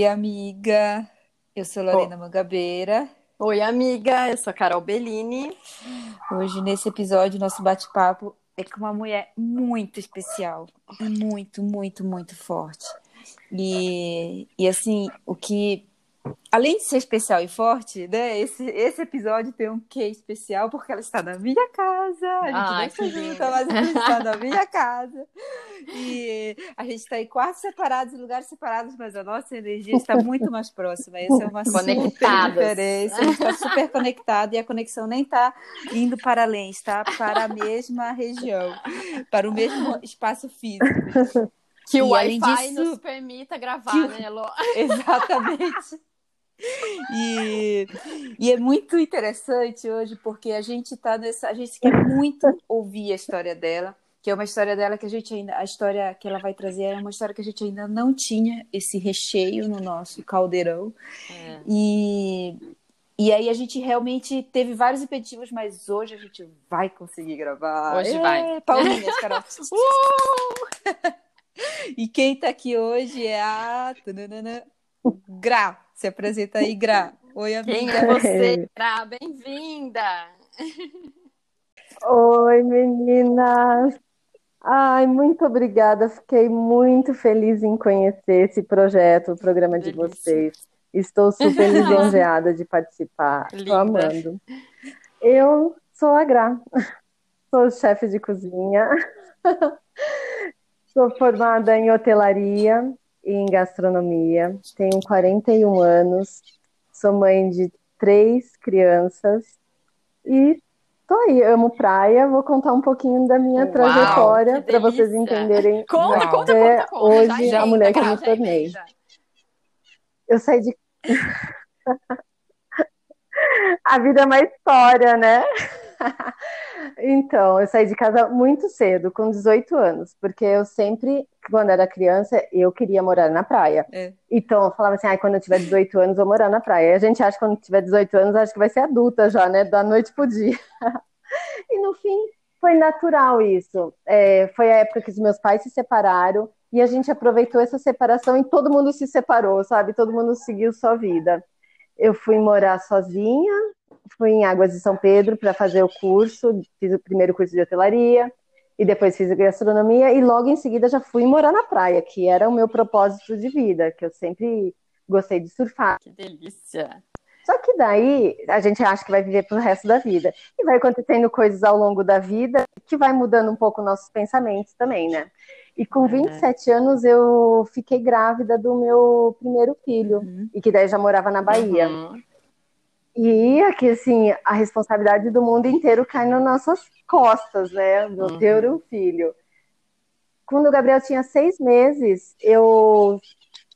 Oi, amiga. Eu sou Lorena Mangabeira. Oi, amiga. Eu sou Carol Bellini. Hoje, nesse episódio, nosso bate-papo é com uma mulher muito especial. Muito, muito, muito forte. E, e assim, o que Além de ser especial e forte, né? Esse, esse episódio tem um quê especial porque ela está na minha casa. A gente ah, não está junta, mas ela está na minha casa. E a gente está em quartos separados, lugares separados, mas a nossa energia está muito mais próxima. Essa é uma super diferença. A gente está super conectado e a conexão nem está indo para além, está para a mesma região, para o mesmo espaço físico. Que o Wi-Fi disso... nos permita gravar, que... né, Lô? Exatamente. E, e é muito interessante hoje porque a gente tá nessa, a gente quer muito ouvir a história dela, que é uma história dela que a gente ainda, a história que ela vai trazer é uma história que a gente ainda não tinha esse recheio no nosso caldeirão. É. E e aí a gente realmente teve vários impeditivos, mas hoje a gente vai conseguir gravar. Hoje é, vai. Paulinhas, Carol. uh! e quem tá aqui hoje é a Gra. Se apresenta aí, Gra. Oi, amiga. Quem é você, Gra? Bem-vinda! Oi, meninas! Ai, muito obrigada. Fiquei muito feliz em conhecer esse projeto, o programa de Delícia. vocês. Estou super lisonjeada de participar. Estou amando. Eu sou a Gra, sou chefe de cozinha, sou formada em hotelaria, em gastronomia, tenho 41 anos, sou mãe de três crianças e tô aí, amo praia, vou contar um pouquinho da minha Uau, trajetória para vocês entenderem conta, conta, conta, conta, hoje a mulher que eu me tornei. Eu saí de a vida é uma história, né? então, eu saí de casa muito cedo, com 18 anos, porque eu sempre, quando era criança, eu queria morar na praia. É. Então, eu falava assim, ah, quando eu tiver 18 anos, eu vou morar na praia. E a gente acha que quando tiver 18 anos, acho que vai ser adulta já, né? Da noite pro dia. e no fim, foi natural isso. É, foi a época que os meus pais se separaram e a gente aproveitou essa separação e todo mundo se separou, sabe? Todo mundo seguiu sua vida. Eu fui morar sozinha, fui em Águas de São Pedro para fazer o curso, fiz o primeiro curso de hotelaria e depois fiz gastronomia e logo em seguida já fui morar na praia, que era o meu propósito de vida, que eu sempre gostei de surfar. Que delícia! Só que daí a gente acha que vai viver pro resto da vida. E vai acontecendo coisas ao longo da vida que vai mudando um pouco nossos pensamentos também, né? E com 27 uhum. anos eu fiquei grávida do meu primeiro filho, uhum. e que daí já morava na Bahia. Uhum. E aqui, assim, a responsabilidade do mundo inteiro cai nas nossas costas, né? Do uhum. ter um filho. Quando o Gabriel tinha seis meses, eu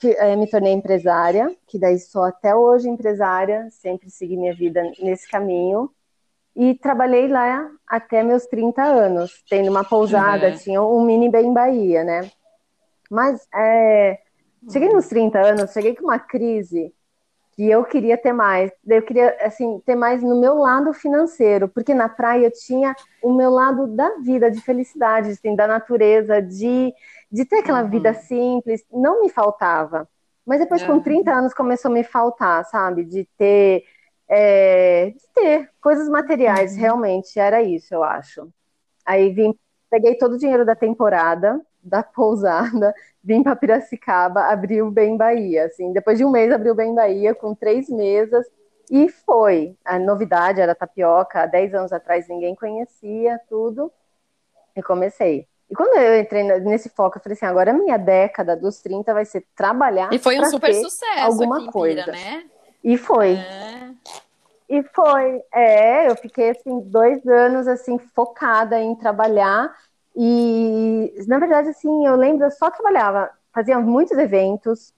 é, me tornei empresária, que daí sou até hoje empresária, sempre segui minha vida nesse caminho. E trabalhei lá até meus 30 anos, tendo uma pousada, uhum. tinha um mini bem Bahia, né? Mas é, cheguei nos 30 anos, cheguei com uma crise que eu queria ter mais. Eu queria, assim, ter mais no meu lado financeiro, porque na praia eu tinha o meu lado da vida, de felicidade, assim, da natureza, de, de ter aquela uhum. vida simples, não me faltava. Mas depois, com 30 anos, começou a me faltar, sabe? De ter, é, de ter coisas materiais, uhum. realmente, era isso, eu acho. Aí vim, peguei todo o dinheiro da temporada, da pousada, vim para Piracicaba, abri o Bem Bahia. Assim, depois de um mês, abri o Bem Bahia com três mesas e foi. A novidade era tapioca, há 10 anos atrás ninguém conhecia tudo e comecei. E quando eu entrei nesse foco, eu falei assim: agora a minha década dos 30 vai ser trabalhar. E foi um super sucesso. Alguma coisa. Pira, né? E foi. É. E foi. É, eu fiquei assim, dois anos assim, focada em trabalhar e, na verdade, assim, eu lembro, eu só trabalhava, fazia muitos eventos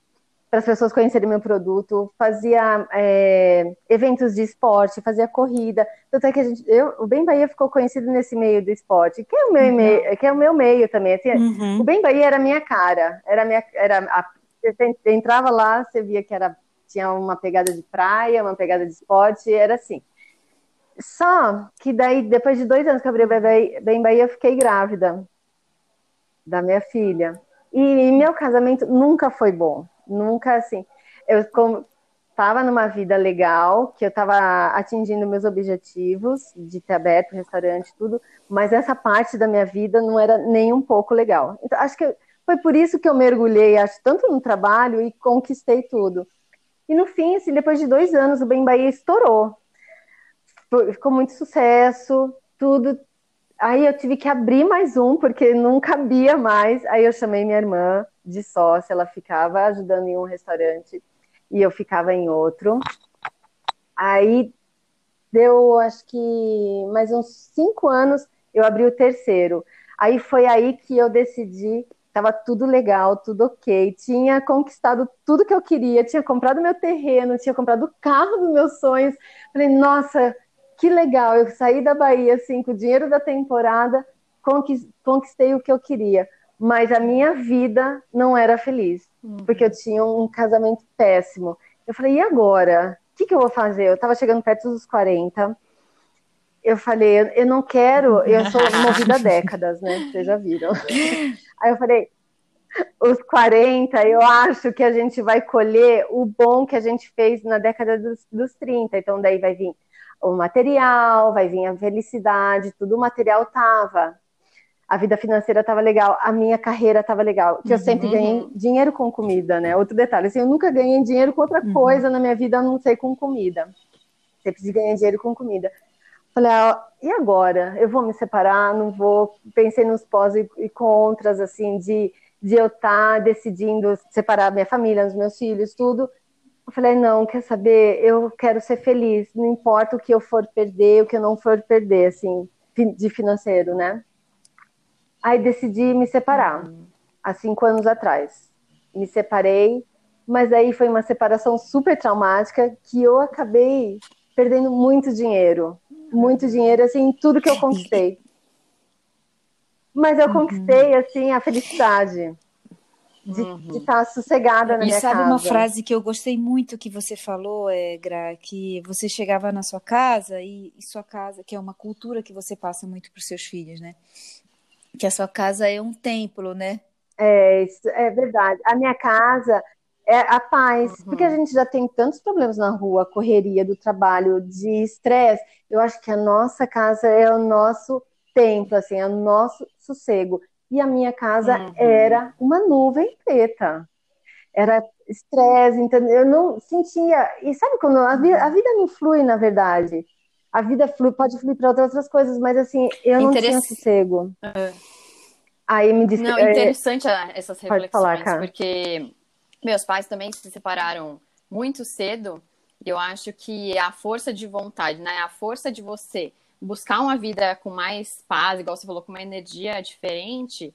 para as pessoas conhecerem meu produto, fazia é, eventos de esporte, fazia corrida. Tanto é que a gente, eu, o Bem Bahia ficou conhecido nesse meio do esporte, que é o meu, uhum. meio, que é o meu meio também. Assim, uhum. O Bem Bahia era a minha cara, era minha, era a, você entrava lá, você via que era tinha uma pegada de praia, uma pegada de esporte, era assim. Só que daí, depois de dois anos que eu abri o Bem Bahia, eu fiquei grávida da minha filha. E meu casamento nunca foi bom. Nunca assim. eu estava numa vida legal, que eu estava atingindo meus objetivos de ter aberto restaurante, tudo, mas essa parte da minha vida não era nem um pouco legal. Então, acho que foi por isso que eu mergulhei, acho, tanto no trabalho e conquistei tudo. E no fim, assim, depois de dois anos, o Bem Bahia estourou. Ficou muito sucesso, tudo. Aí eu tive que abrir mais um, porque não cabia mais. Aí eu chamei minha irmã de sócia, ela ficava ajudando em um restaurante e eu ficava em outro. Aí deu, acho que mais uns cinco anos, eu abri o terceiro. Aí foi aí que eu decidi, estava tudo legal, tudo ok, tinha conquistado tudo que eu queria, tinha comprado meu terreno, tinha comprado o carro dos meus sonhos. Falei, nossa, que legal, eu saí da Bahia assim, com o dinheiro da temporada, conquistei o que eu queria. Mas a minha vida não era feliz, uhum. porque eu tinha um casamento péssimo. Eu falei, e agora? O que, que eu vou fazer? Eu estava chegando perto dos 40. Eu falei, eu não quero, eu sou movida há décadas, né? Vocês já viram. Aí eu falei, os 40, eu acho que a gente vai colher o bom que a gente fez na década dos, dos 30. Então, daí vai vir o material, vai vir a felicidade, tudo o material tava. A vida financeira tava legal, a minha carreira tava legal, que eu sempre ganhei uhum. dinheiro com comida, né? Outro detalhe, assim, eu nunca ganhei dinheiro com outra uhum. coisa na minha vida, a não sei com comida. Sempre ganhei dinheiro com comida. Falei, ah, e agora? Eu vou me separar? Não vou? Pensei nos pós e contras, assim, de, de eu estar tá decidindo separar minha família, os meus filhos, tudo. Eu falei, não, quer saber? Eu quero ser feliz, não importa o que eu for perder, o que eu não for perder, assim, de financeiro, né? Aí decidi me separar, uhum. há cinco anos atrás. Me separei, mas aí foi uma separação super traumática que eu acabei perdendo muito dinheiro. Muito dinheiro, assim, em tudo que eu conquistei. Mas eu uhum. conquistei, assim, a felicidade de uhum. estar sossegada na e minha casa. E sabe uma frase que eu gostei muito que você falou, é, Gra, que você chegava na sua casa e, e sua casa, que é uma cultura que você passa muito para os seus filhos, né? Que a sua casa é um templo, né? É, isso é verdade. A minha casa é a paz, uhum. porque a gente já tem tantos problemas na rua, correria do trabalho, de estresse. Eu acho que a nossa casa é o nosso templo, assim, é o nosso sossego e a minha casa uhum. era uma nuvem preta. Era estresse, entendeu? Eu não sentia. E sabe quando a vida, a vida não flui, na verdade? A vida flui, pode fluir para outras coisas, mas assim, eu não tinha sossego. Uhum. Aí me disse. Não, é, interessante essas reflexões, falar, porque meus pais também se separaram muito cedo. E eu acho que a força de vontade, né? A força de você buscar uma vida com mais paz, igual você falou, com uma energia diferente,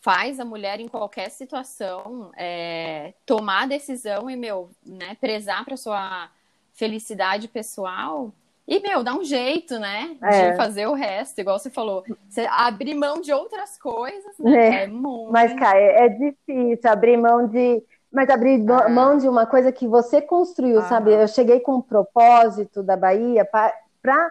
faz a mulher em qualquer situação é, tomar a decisão e, meu, né, prezar para sua felicidade pessoal e, meu, dá um jeito, né? É. De fazer o resto, igual você falou. Você abrir mão de outras coisas, né? É, é muito... Mas, cara, é, difícil abrir mão de. Mas abrir ah. mão de uma coisa que você construiu, ah. sabe? Eu cheguei com um propósito da Bahia para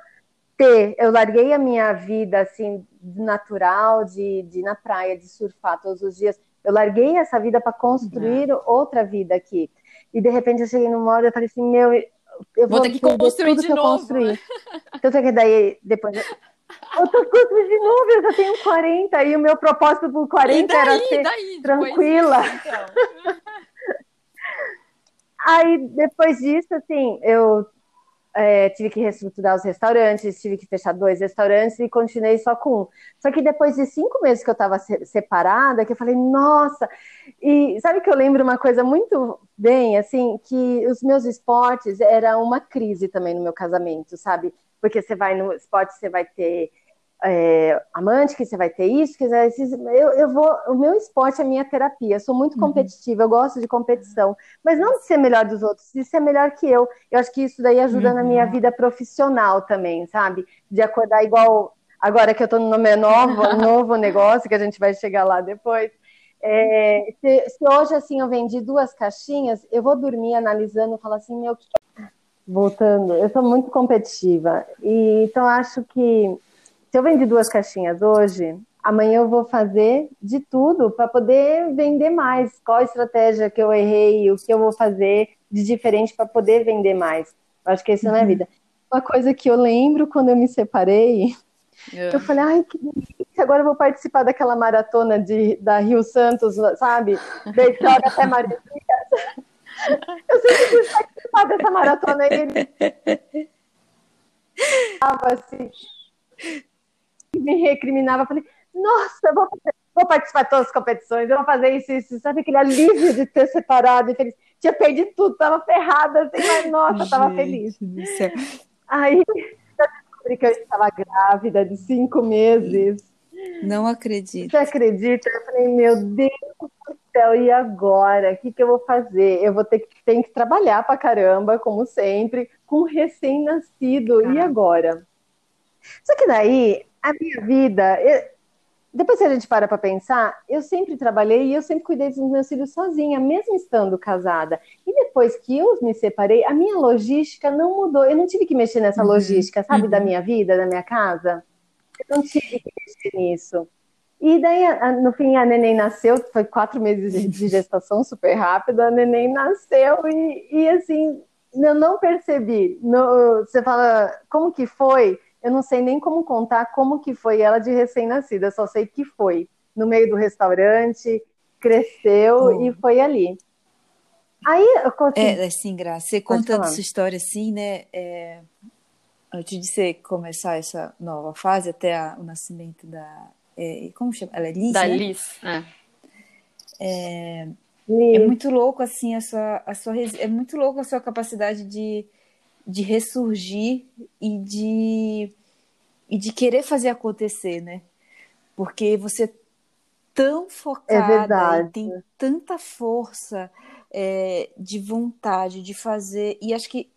ter, eu larguei a minha vida assim natural de, de ir na praia, de surfar todos os dias. Eu larguei essa vida para construir outra vida aqui. E de repente eu cheguei numa hora e falei assim, meu, eu vou, vou ter que construir de novo. Né? Tanto é que daí depois eu tô construindo de novo, eu já tenho 40 e o meu propósito por 40 daí, era ser daí, tranquila. então. Aí depois disso, assim, eu é, tive que reestruturar os restaurantes, tive que fechar dois restaurantes e continuei só com um. Só que depois de cinco meses que eu estava separada, que eu falei, nossa, e sabe que eu lembro uma coisa muito bem, assim, que os meus esportes era uma crise também no meu casamento, sabe? Porque você vai no esporte, você vai ter é, amante, que você vai ter isso, que eu, eu vou, o meu esporte é minha terapia, eu sou muito uhum. competitiva, eu gosto de competição, mas não de ser melhor dos outros, de ser melhor que eu. Eu acho que isso daí ajuda uhum. na minha uhum. vida profissional também, sabe? De acordar igual agora que eu tô no meu novo, novo negócio, que a gente vai chegar lá depois. É, se, se, hoje assim eu vendi duas caixinhas, eu vou dormir analisando falar assim, meu, voltando, eu sou muito competitiva. E então acho que se eu vendi duas caixinhas hoje, amanhã eu vou fazer de tudo para poder vender mais. Qual a estratégia que eu errei, o que eu vou fazer de diferente para poder vender mais. Eu acho que isso uhum. é a vida. Uma coisa que eu lembro quando eu me separei, é. eu falei, ai, que delícia, agora eu vou participar daquela maratona de, da Rio Santos, sabe? Joga até Maria Eu sempre quis participar dessa maratona e ele tava assim, me recriminava, falei, nossa, eu vou, vou participar de todas as competições, eu vou fazer isso, isso, sabe aquele alívio de ter separado e feliz. Tinha perdido tudo, tava ferrada, assim, mas nossa, tava feliz. Aí eu descobri que eu estava grávida de cinco meses. Não acredito. Você acredita? Eu falei, meu Deus do céu, e agora? O que, que eu vou fazer? Eu vou ter que, ter que trabalhar pra caramba, como sempre, com recém-nascido. E agora? Só que daí, a minha vida, eu, depois que a gente para para pensar, eu sempre trabalhei e eu sempre cuidei dos meus filhos sozinha, mesmo estando casada. E depois que eu me separei, a minha logística não mudou. Eu não tive que mexer nessa uhum. logística, sabe, uhum. da minha vida, da minha casa. Eu não tive que mexer nisso. E daí, no fim, a neném nasceu, foi quatro meses de gestação, super rápido, a neném nasceu e, e assim, eu não percebi. No, você fala, como que foi? Eu não sei nem como contar como que foi ela de recém-nascida, só sei que foi no meio do restaurante, cresceu oh. e foi ali. Aí eu consegui... É, assim, Graça, você contando essa história assim, né, é, antes de você começar essa nova fase, até a, o nascimento da, é, como chama? Ela é Liz, Da né? Liz, é. É, é muito louco, assim, a sua, a sua, é muito louco a sua capacidade de de ressurgir e de, e de querer fazer acontecer, né? Porque você é tão focada é tem tanta força é, de vontade de fazer e acho que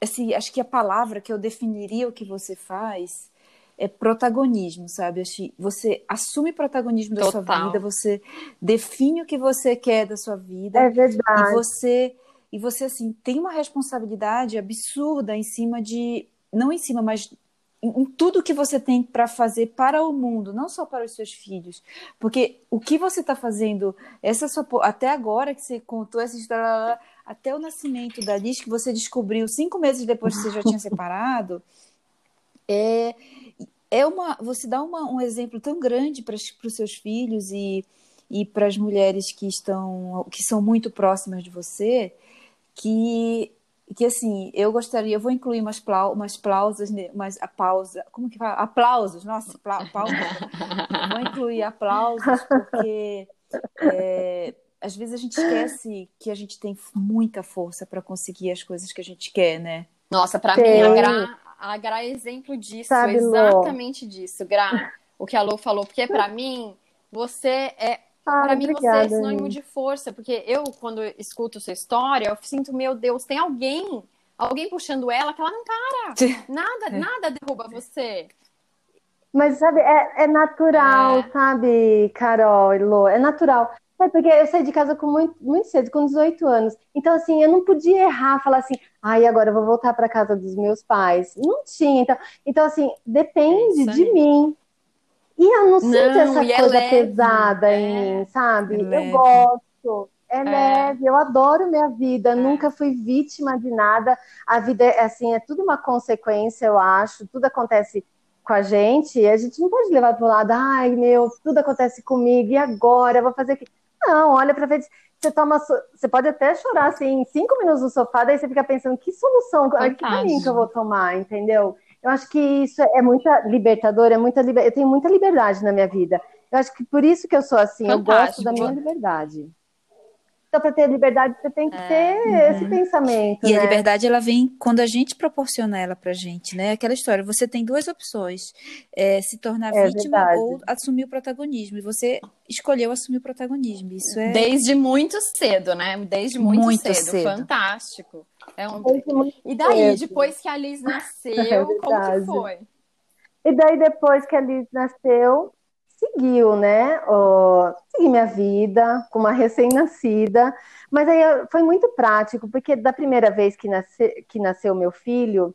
assim acho que a palavra que eu definiria o que você faz é protagonismo, sabe? Você assume protagonismo da Total. sua vida, você define o que você quer da sua vida. É verdade. E você e você assim tem uma responsabilidade absurda em cima de não em cima, mas em, tudo que você tem para fazer para o mundo, não só para os seus filhos, porque o que você está fazendo, essa sua, até agora que você contou essa história, até o nascimento da Liz que você descobriu cinco meses depois que você já tinha separado, é é uma você dá uma, um exemplo tão grande para os seus filhos e e para as mulheres que estão que são muito próximas de você que que assim, eu gostaria, eu vou incluir umas, plau, umas pausas, umas a pausa, como que fala? Aplausos, nossa, pla, pausa. vou incluir aplausos porque é, às vezes a gente esquece que a gente tem muita força para conseguir as coisas que a gente quer, né? Nossa, para mim a Gra, a Gra é exemplo disso, Sabe, exatamente Lô. disso, Gra. O que a Lô falou, porque para mim você é ah, para mim você é sinônimo de força, porque eu, quando escuto sua história, eu sinto, meu Deus, tem alguém, alguém puxando ela que ela não para. Nada, é. nada derruba você. Mas, sabe, é, é natural, é. sabe, Carol e Lô? É natural. É porque eu saí de casa com muito, muito cedo, com 18 anos. Então, assim, eu não podia errar, falar assim, ai, agora eu vou voltar para casa dos meus pais. Não tinha. Então, então assim, depende é de mim. E eu não sinto não, essa é coisa é pesada é, em mim, sabe? É eu gosto. É, é, leve, eu adoro minha vida, é. nunca fui vítima de nada. A vida é assim, é tudo uma consequência, eu acho. Tudo acontece com a gente, e a gente não pode levar para o lado, ai meu, tudo acontece comigo, e agora? Eu vou fazer o quê? Não, olha para ver. Você toma, você pode até chorar assim, cinco minutos no sofá, daí você fica pensando que solução, que caminho que eu vou tomar, entendeu? Eu acho que isso é muita libertador, é muita liber... eu tenho muita liberdade na minha vida. Eu acho que por isso que eu sou assim, Fantástico. eu gosto da minha liberdade. Então, para ter liberdade, você tem que é, ter uhum. esse pensamento. E né? a liberdade, ela vem quando a gente proporciona ela pra gente, né? Aquela história, você tem duas opções: é, se tornar é vítima verdade. ou assumir o protagonismo. E você escolheu assumir o protagonismo. Isso é. Desde muito cedo, né? Desde muito, muito cedo. cedo. Fantástico. É um... E daí, depois que a Liz nasceu, é como que foi? E daí, depois que a Liz nasceu, seguiu, né? Oh, segui minha vida com uma recém-nascida. Mas aí foi muito prático, porque da primeira vez que, nasce, que nasceu meu filho,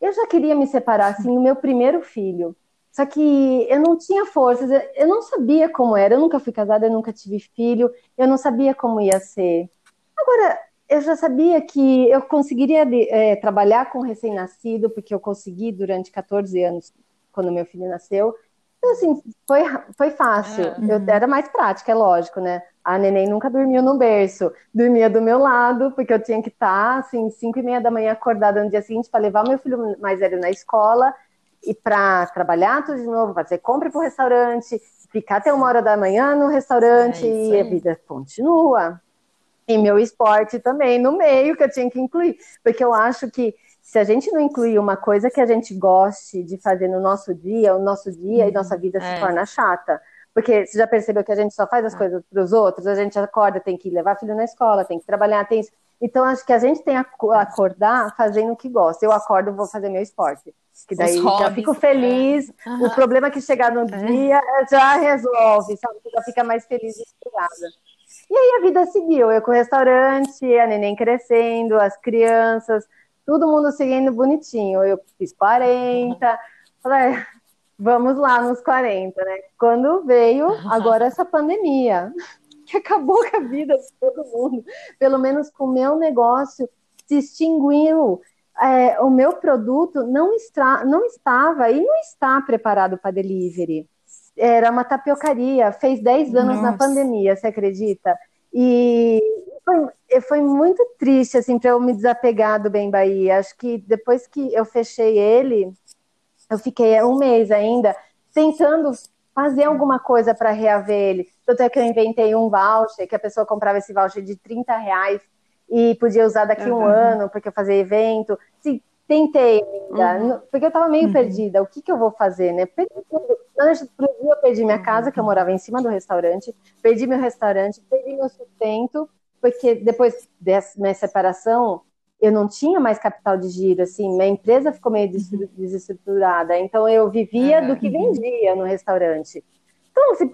eu já queria me separar, assim, o meu primeiro filho. Só que eu não tinha forças, eu não sabia como era. Eu nunca fui casada, eu nunca tive filho, eu não sabia como ia ser. Agora, eu já sabia que eu conseguiria é, trabalhar com recém-nascido, porque eu consegui durante 14 anos, quando meu filho nasceu. Então, assim, foi, foi fácil. Uhum. Eu era mais prática, é lógico, né? A neném nunca dormiu no berço, dormia do meu lado, porque eu tinha que estar, assim, 5 e meia da manhã acordada no dia seguinte para levar meu filho mais velho na escola e para trabalhar tudo de novo, fazer compra para o restaurante, ficar até uma hora da manhã no restaurante é e a vida continua. E meu esporte também no meio que eu tinha que incluir, porque eu acho que se a gente não incluir uma coisa que a gente goste de fazer no nosso dia, o nosso dia uhum, e nossa vida é. se torna chata. Porque você já percebeu que a gente só faz as é. coisas para os outros, a gente acorda, tem que levar filho na escola, tem que trabalhar, tem isso. Então, acho que a gente tem que acordar fazendo o que gosta. Eu acordo, vou fazer meu esporte. Que daí já fico feliz. É. Uhum. O problema é que chegar no é. dia já resolve, sabe? Já fica mais feliz e inspirada. E aí a vida seguiu. Eu com o restaurante, a neném crescendo, as crianças, todo mundo seguindo bonitinho. Eu fiz 40. Falei, vamos lá nos 40, né? Quando veio agora essa pandemia que acabou com a vida de todo mundo. Pelo menos com o meu negócio se extinguiu. É, o meu produto não, está, não estava e não está preparado para delivery. Era uma tapiocaria, fez 10 anos Nossa. na pandemia, você acredita? E foi, foi muito triste assim para eu me desapegar do Bem Bahia. Acho que depois que eu fechei ele, eu fiquei um mês ainda tentando fazer alguma coisa para reaver ele. Tanto é que eu inventei um voucher, que a pessoa comprava esse voucher de 30 reais e podia usar daqui uhum. um ano, porque eu fazia evento. Sim, tentei uhum. porque eu estava meio uhum. perdida. O que, que eu vou fazer, né? Perdi tudo. Eu perdi minha casa, que eu morava em cima do restaurante, perdi meu restaurante, perdi meu sustento, porque depois dessa minha separação, eu não tinha mais capital de giro, assim, minha empresa ficou meio uhum. desestruturada, então eu vivia do que vendia no restaurante. Então,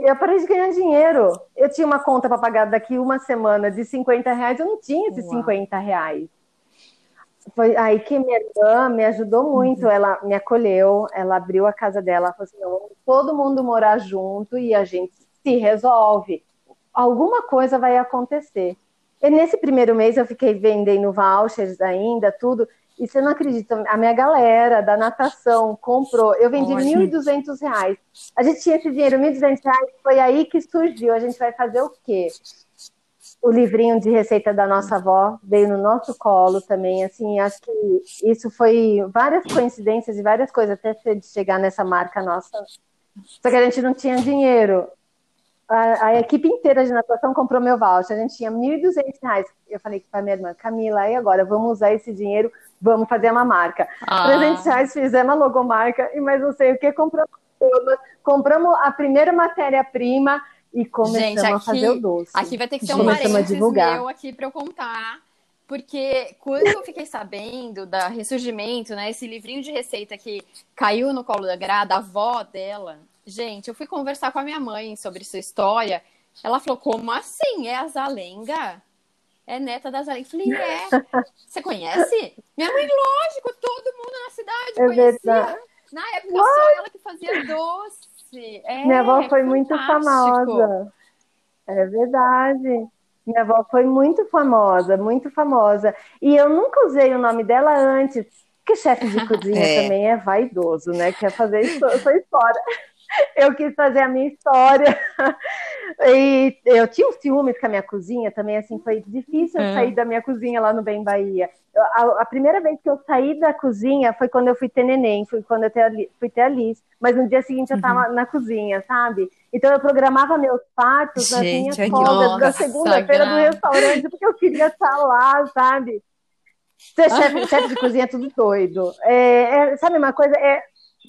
eu parei de ganhar dinheiro. Eu tinha uma conta para pagar daqui uma semana de 50 reais, eu não tinha esses Uau. 50 reais. Foi aí que minha irmã me ajudou muito, uhum. ela me acolheu, ela abriu a casa dela, falou assim, vamos todo mundo morar junto e a gente se resolve. Alguma coisa vai acontecer. E nesse primeiro mês eu fiquei vendendo vouchers ainda, tudo. E você não acredita, a minha galera da natação comprou. Eu vendi R$ 1.200. A gente tinha esse dinheiro, R$ 1.200. Foi aí que surgiu. A gente vai fazer o quê? O livrinho de receita da nossa avó veio no nosso colo também. Assim, acho que isso foi várias coincidências e várias coisas até chegar nessa marca nossa. Só que a gente não tinha dinheiro a, a, equipe inteira de natação comprou meu voucher. A gente tinha R$ 1.200. Eu falei para minha irmã, Camila, e agora? Vamos usar esse dinheiro, vamos fazer uma marca. Ah. 300 reais, fizemos a logomarca, e mais não sei o que, compramos, compramos a primeira matéria-prima e começamos gente, aqui, a fazer o doce. Aqui vai ter que ser um parênteses meu aqui para eu contar. Porque quando eu fiquei sabendo da ressurgimento, né, esse livrinho de receita que caiu no colo da Grada, a avó dela, Gente, eu fui conversar com a minha mãe sobre sua história. Ela falou: Como assim? É a Zalenga? É neta da Zalenga. Eu falei: É. Você conhece? Minha mãe, lógico, todo mundo na cidade é conhecia. Verdade. Na época, What? só ela que fazia doce. É, Minha avó foi muito famosa. É verdade. Minha avó foi muito famosa, muito famosa. E eu nunca usei o nome dela antes, porque chefe de cozinha é. também é vaidoso, né? Quer fazer isso, sua história eu quis fazer a minha história. E eu tinha um ciúmes com a minha cozinha também, assim, foi difícil é. sair da minha cozinha lá no Bem Bahia. A, a, primeira vez que eu saí da cozinha foi quando eu fui ter neném, foi quando eu ter, fui ter a Liz. Mas no dia seguinte eu estava uhum. na cozinha, sabe? Então eu programava meus partos nas minhas folgas da segunda-feira do restaurante, porque eu queria estar lá, sabe? Ser chefe, chefe de cozinha é tudo doido. É, é, sabe uma coisa? É,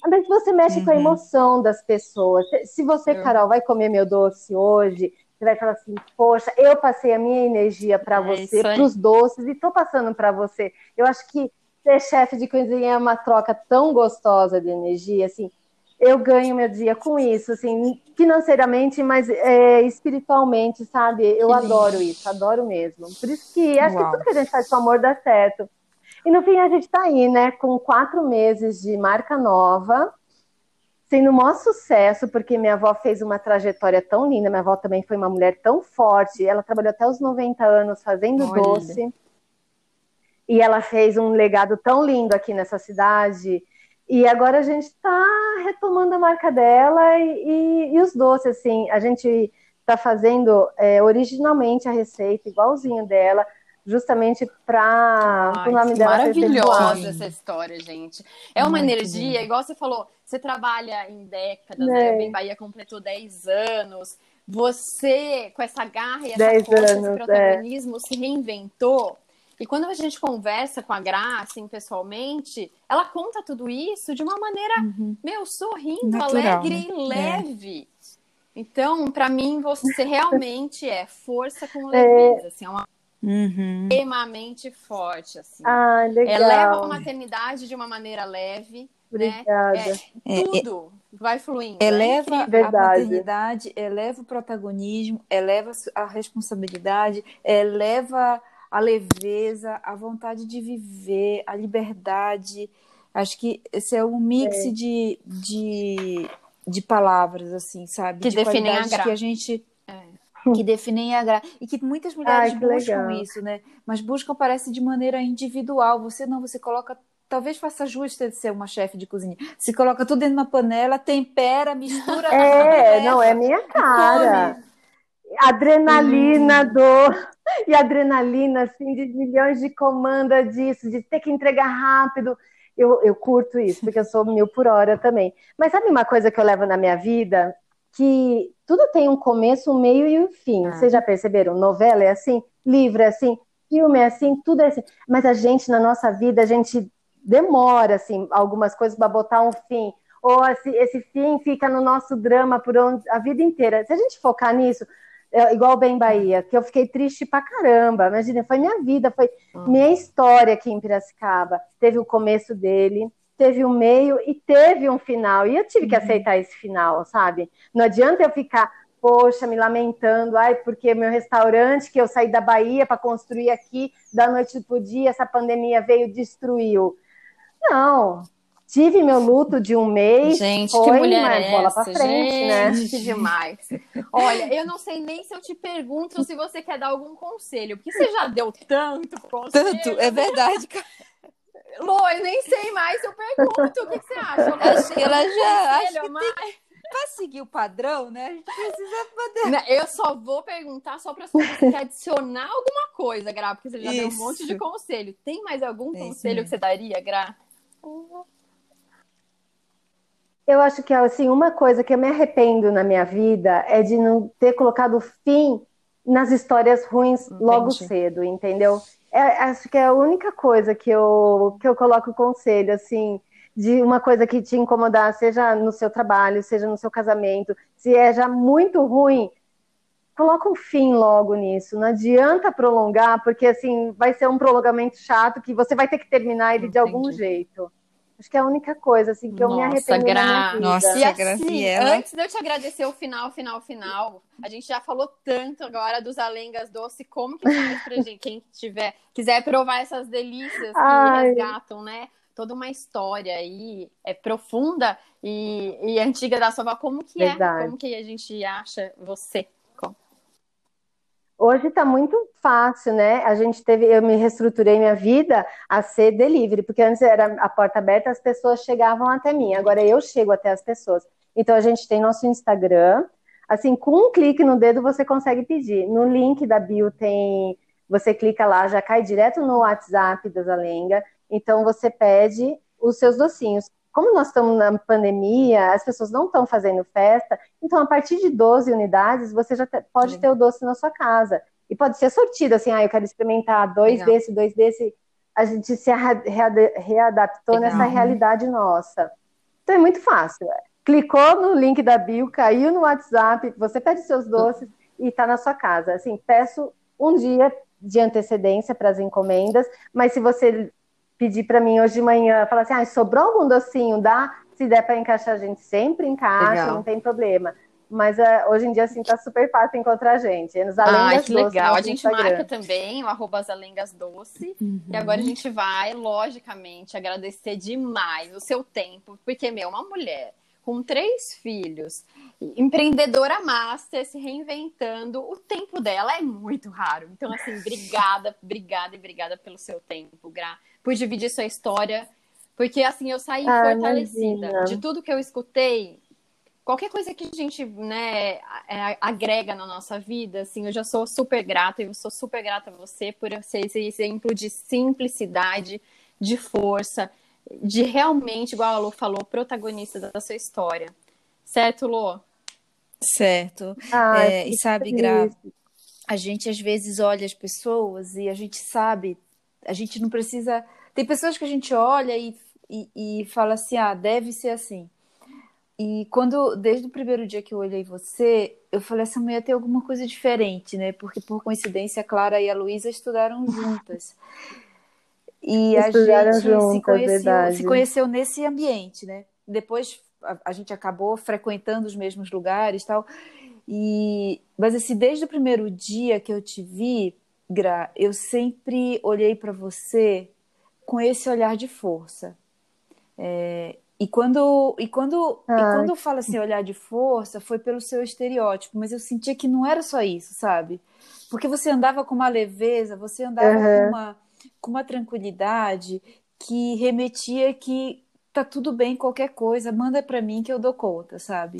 mas você mexe uhum. com a uhum. emoção das pessoas. Se você, Carol, vai comer meu doce hoje, você vai falar assim: Poxa, eu passei a minha energia para é você, para os doces, e estou passando para você. Eu acho que ser chefe de cozinha é uma troca tão gostosa de energia, assim. Eu ganho meu dia com isso, assim, financeiramente, mas é, espiritualmente, sabe? Eu que adoro isso, adoro mesmo. Por isso que acho Uau. que tudo que a gente faz com amor dá certo. E no fim a gente está aí, né, com quatro meses de marca nova. sendo o maior sucesso, porque minha avó fez uma trajetória tão linda, minha avó também foi uma mulher tão forte, ela trabalhou até os 90 anos fazendo Olha. doce, e ela fez um legado tão lindo aqui nessa cidade, e agora a gente está retomando a marca dela e, e, e, os doces, assim, a gente está fazendo é, originalmente a receita igualzinho dela, justamente para o nome dela maravilhosa essa história, gente. É uma Muito energia, igual você falou, você trabalha em décadas, é. né? O Bem Bahia completou 10 anos. Você, com essa garra e essa força, anos, esse é. protagonismo, é. se reinventou. E quando a gente conversa com a Graça, assim, pessoalmente, ela conta tudo isso de uma maneira, uhum. meu, sorrindo, Natural, alegre né? e leve. É. Então, para mim, você realmente é força com é. leveza. Assim, é uma uhum. extremamente forte. Assim. Ah, legal. É, leva a maternidade de uma maneira leve. Né? Obrigada. Né? É, tudo é, vai fluindo. Eleva né? a maternidade, eleva o protagonismo, eleva a responsabilidade, eleva a leveza, a vontade de viver, a liberdade. Acho que esse é um mix é. De, de, de palavras, assim, sabe? Que de definem a graça. que a gente que definem a graça. E que muitas mulheres Ai, que buscam legal. isso, né? Mas buscam, parece, de maneira individual. Você não, você coloca. Talvez faça justo de ser uma chefe de cozinha. Se coloca tudo dentro de uma panela, tempera, mistura. É, não, é minha cara. Adrenalina hum. do. E adrenalina, assim, de milhões de comanda disso, de ter que entregar rápido. Eu, eu curto isso, porque eu sou mil por hora também. Mas sabe uma coisa que eu levo na minha vida? Que tudo tem um começo, um meio e um fim. Ah. Vocês já perceberam? Novela é assim, livro é assim, filme é assim, tudo é assim. Mas a gente, na nossa vida, a gente demora, assim, algumas coisas para botar um fim. Ou esse, esse fim fica no nosso drama por onde, a vida inteira. Se a gente focar nisso, é, igual o Bem Bahia, que eu fiquei triste pra caramba. Imagina, foi minha vida, foi ah. minha história aqui em Piracicaba. Teve o começo dele, teve um meio e teve um final. E eu tive que uhum. aceitar esse final, sabe? Não adianta eu ficar, poxa, me lamentando, ai, porque meu restaurante que eu saí da Bahia para construir aqui, da noite pro dia, essa pandemia veio destruiu. Não. Tive meu luto de um mês. Gente, foi, que mulher mas é bola essa? pra frente, né? Gente, né? Que demais. Olha, eu não sei nem se eu te pergunto se você quer dar algum conselho, porque você já deu tanto conselho. Tanto, é verdade, cara. Lô, eu nem sei mais se eu pergunto. O que, que você acha? Acho que ela já. Acho que mais... tem... Pra seguir o padrão, né? A gente precisa poder. Eu só vou perguntar só se você adicionar alguma coisa, Gra, porque você já Isso. deu um monte de conselho. Tem mais algum Tem, conselho sim. que você daria, Gra? Eu acho que assim, uma coisa que eu me arrependo na minha vida é de não ter colocado fim nas histórias ruins Entendi. logo cedo, entendeu? É, acho que é a única coisa que eu, que eu coloco conselho, assim, de uma coisa que te incomodar, seja no seu trabalho, seja no seu casamento, se é já muito ruim, coloca um fim logo nisso. Não adianta prolongar, porque assim vai ser um prolongamento chato que você vai ter que terminar ele Entendi. de algum jeito. Acho que é a única coisa, assim, que Nossa, eu me arrependo Gra... Nossa, e assim, Graciela. Antes de eu te agradecer o final, final, final, a gente já falou tanto agora dos alengas doce, como que faz pra gente, quem tiver, quiser provar essas delícias que Ai. resgatam, né? Toda uma história aí, é profunda e, e antiga da sua avó. Como que é? Verdade. é? Como que a gente acha você? Hoje está muito fácil, né? A gente teve, eu me reestruturei minha vida a ser delivery, porque antes era a porta aberta, as pessoas chegavam até mim. Agora eu chego até as pessoas. Então a gente tem nosso Instagram. Assim, com um clique no dedo você consegue pedir. No link da bio tem, você clica lá, já cai direto no WhatsApp da Zalenga. Então você pede os seus docinhos como nós estamos na pandemia, as pessoas não estão fazendo festa, então a partir de 12 unidades você já pode Sim. ter o doce na sua casa. E pode ser sortido, assim, ah, eu quero experimentar dois Legal. desse, dois desse. A gente se readaptou Legal. nessa realidade nossa. Então é muito fácil. Clicou no link da bio, caiu no WhatsApp, você pede seus doces e está na sua casa. Assim, peço um dia de antecedência para as encomendas, mas se você pedir para mim hoje de manhã, falar assim, ah, sobrou algum docinho, dá? Se der para encaixar, a gente sempre encaixa, legal. não tem problema. Mas uh, hoje em dia, assim, tá super fácil encontrar a gente. É nos Alengas ah, que legal. A gente Instagram. marca também o arroba Alengas Doce. Uhum. E agora a gente vai, logicamente, agradecer demais o seu tempo. Porque, meu, uma mulher com três filhos, empreendedora master, se reinventando, o tempo dela é muito raro. Então, assim, obrigada, obrigada e obrigada pelo seu tempo, Gra, por dividir sua história. Porque, assim, eu saí ah, fortalecida. Imagina. De tudo que eu escutei, qualquer coisa que a gente né, é, agrega na nossa vida, assim, eu já sou super grata, e eu sou super grata a você por ser esse exemplo de simplicidade, de força, de realmente, igual a Lu falou, protagonista da sua história. Certo, Lu? Certo. Ai, é, e sabe, Gra, a gente às vezes olha as pessoas e a gente sabe, a gente não precisa. Tem pessoas que a gente olha e, e, e fala assim, ah, deve ser assim. E quando, desde o primeiro dia que eu olhei você, eu falei, essa mulher tem alguma coisa diferente, né? Porque, por coincidência, a Clara e a Luísa estudaram juntas. E estudaram a gente juntas, se, conheceu, se conheceu nesse ambiente, né? Depois a, a, gente acabou frequentando os mesmos lugares tal. E, mas, assim, desde o primeiro dia que eu te vi, Gra, eu sempre olhei para você com esse olhar de força. É, e quando, e quando, e quando eu falo assim, olhar de força, foi pelo seu estereótipo, mas eu sentia que não era só isso, sabe? Porque você andava com uma leveza, você andava uhum. com, uma, com uma tranquilidade que remetia que tá tudo bem, qualquer coisa, manda para mim que eu dou conta, sabe?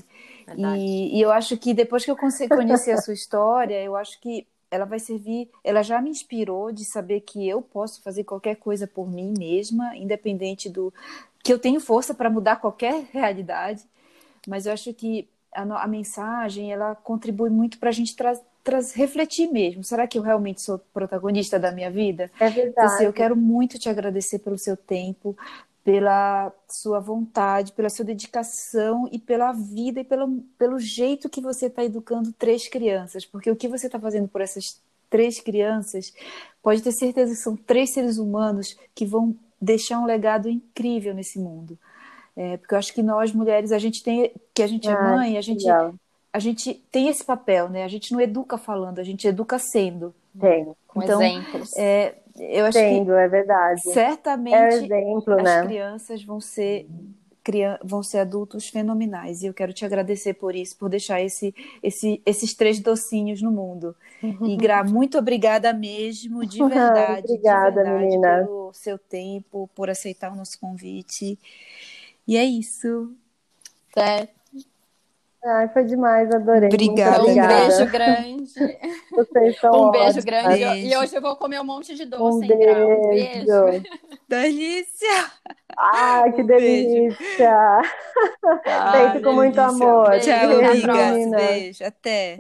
E, e, eu acho que depois que eu conheci a sua história, eu acho que ela vai servir, ela já me inspirou de saber que eu posso fazer qualquer coisa por mim mesma, independente do, que eu tenho força para mudar qualquer realidade, mas eu acho que a, a mensagem ela contribui muito para a gente tra refletir mesmo. Será que eu realmente sou protagonista da minha vida? É verdade. Eu quero muito te agradecer pelo seu tempo, pela sua vontade, pela sua dedicação e pela vida e pelo, pelo jeito que você está educando três crianças, porque o que você está fazendo por essas três crianças, pode ter certeza que são três seres humanos que vão deixar um legado incrível nesse mundo. É, porque eu acho que nós mulheres, a gente tem, que a gente é ah, mãe, a gente, a gente tem esse papel, né? A gente não educa falando, a gente educa sendo. Tem, com então, exemplos. É, eu acho Tendo, que é verdade. Certamente é exemplo, as né? crianças vão ser vão ser adultos fenomenais. E eu quero te agradecer por isso, por deixar esse, esse, esses três docinhos no mundo. E Gra, muito obrigada mesmo, de verdade. obrigada, de verdade, menina. Pelo seu tempo, por aceitar o nosso convite. E é isso. Certo. Ai, foi demais, adorei. Obrigada. Um beijo grande. Vocês são Um beijo ótimas. grande. Beijo. E hoje eu vou comer um monte de doce, um beijo. Um beijo. Delícia! Ai, que um delícia! Feito com muito amor. Tchau, amigas. Beijo. Até.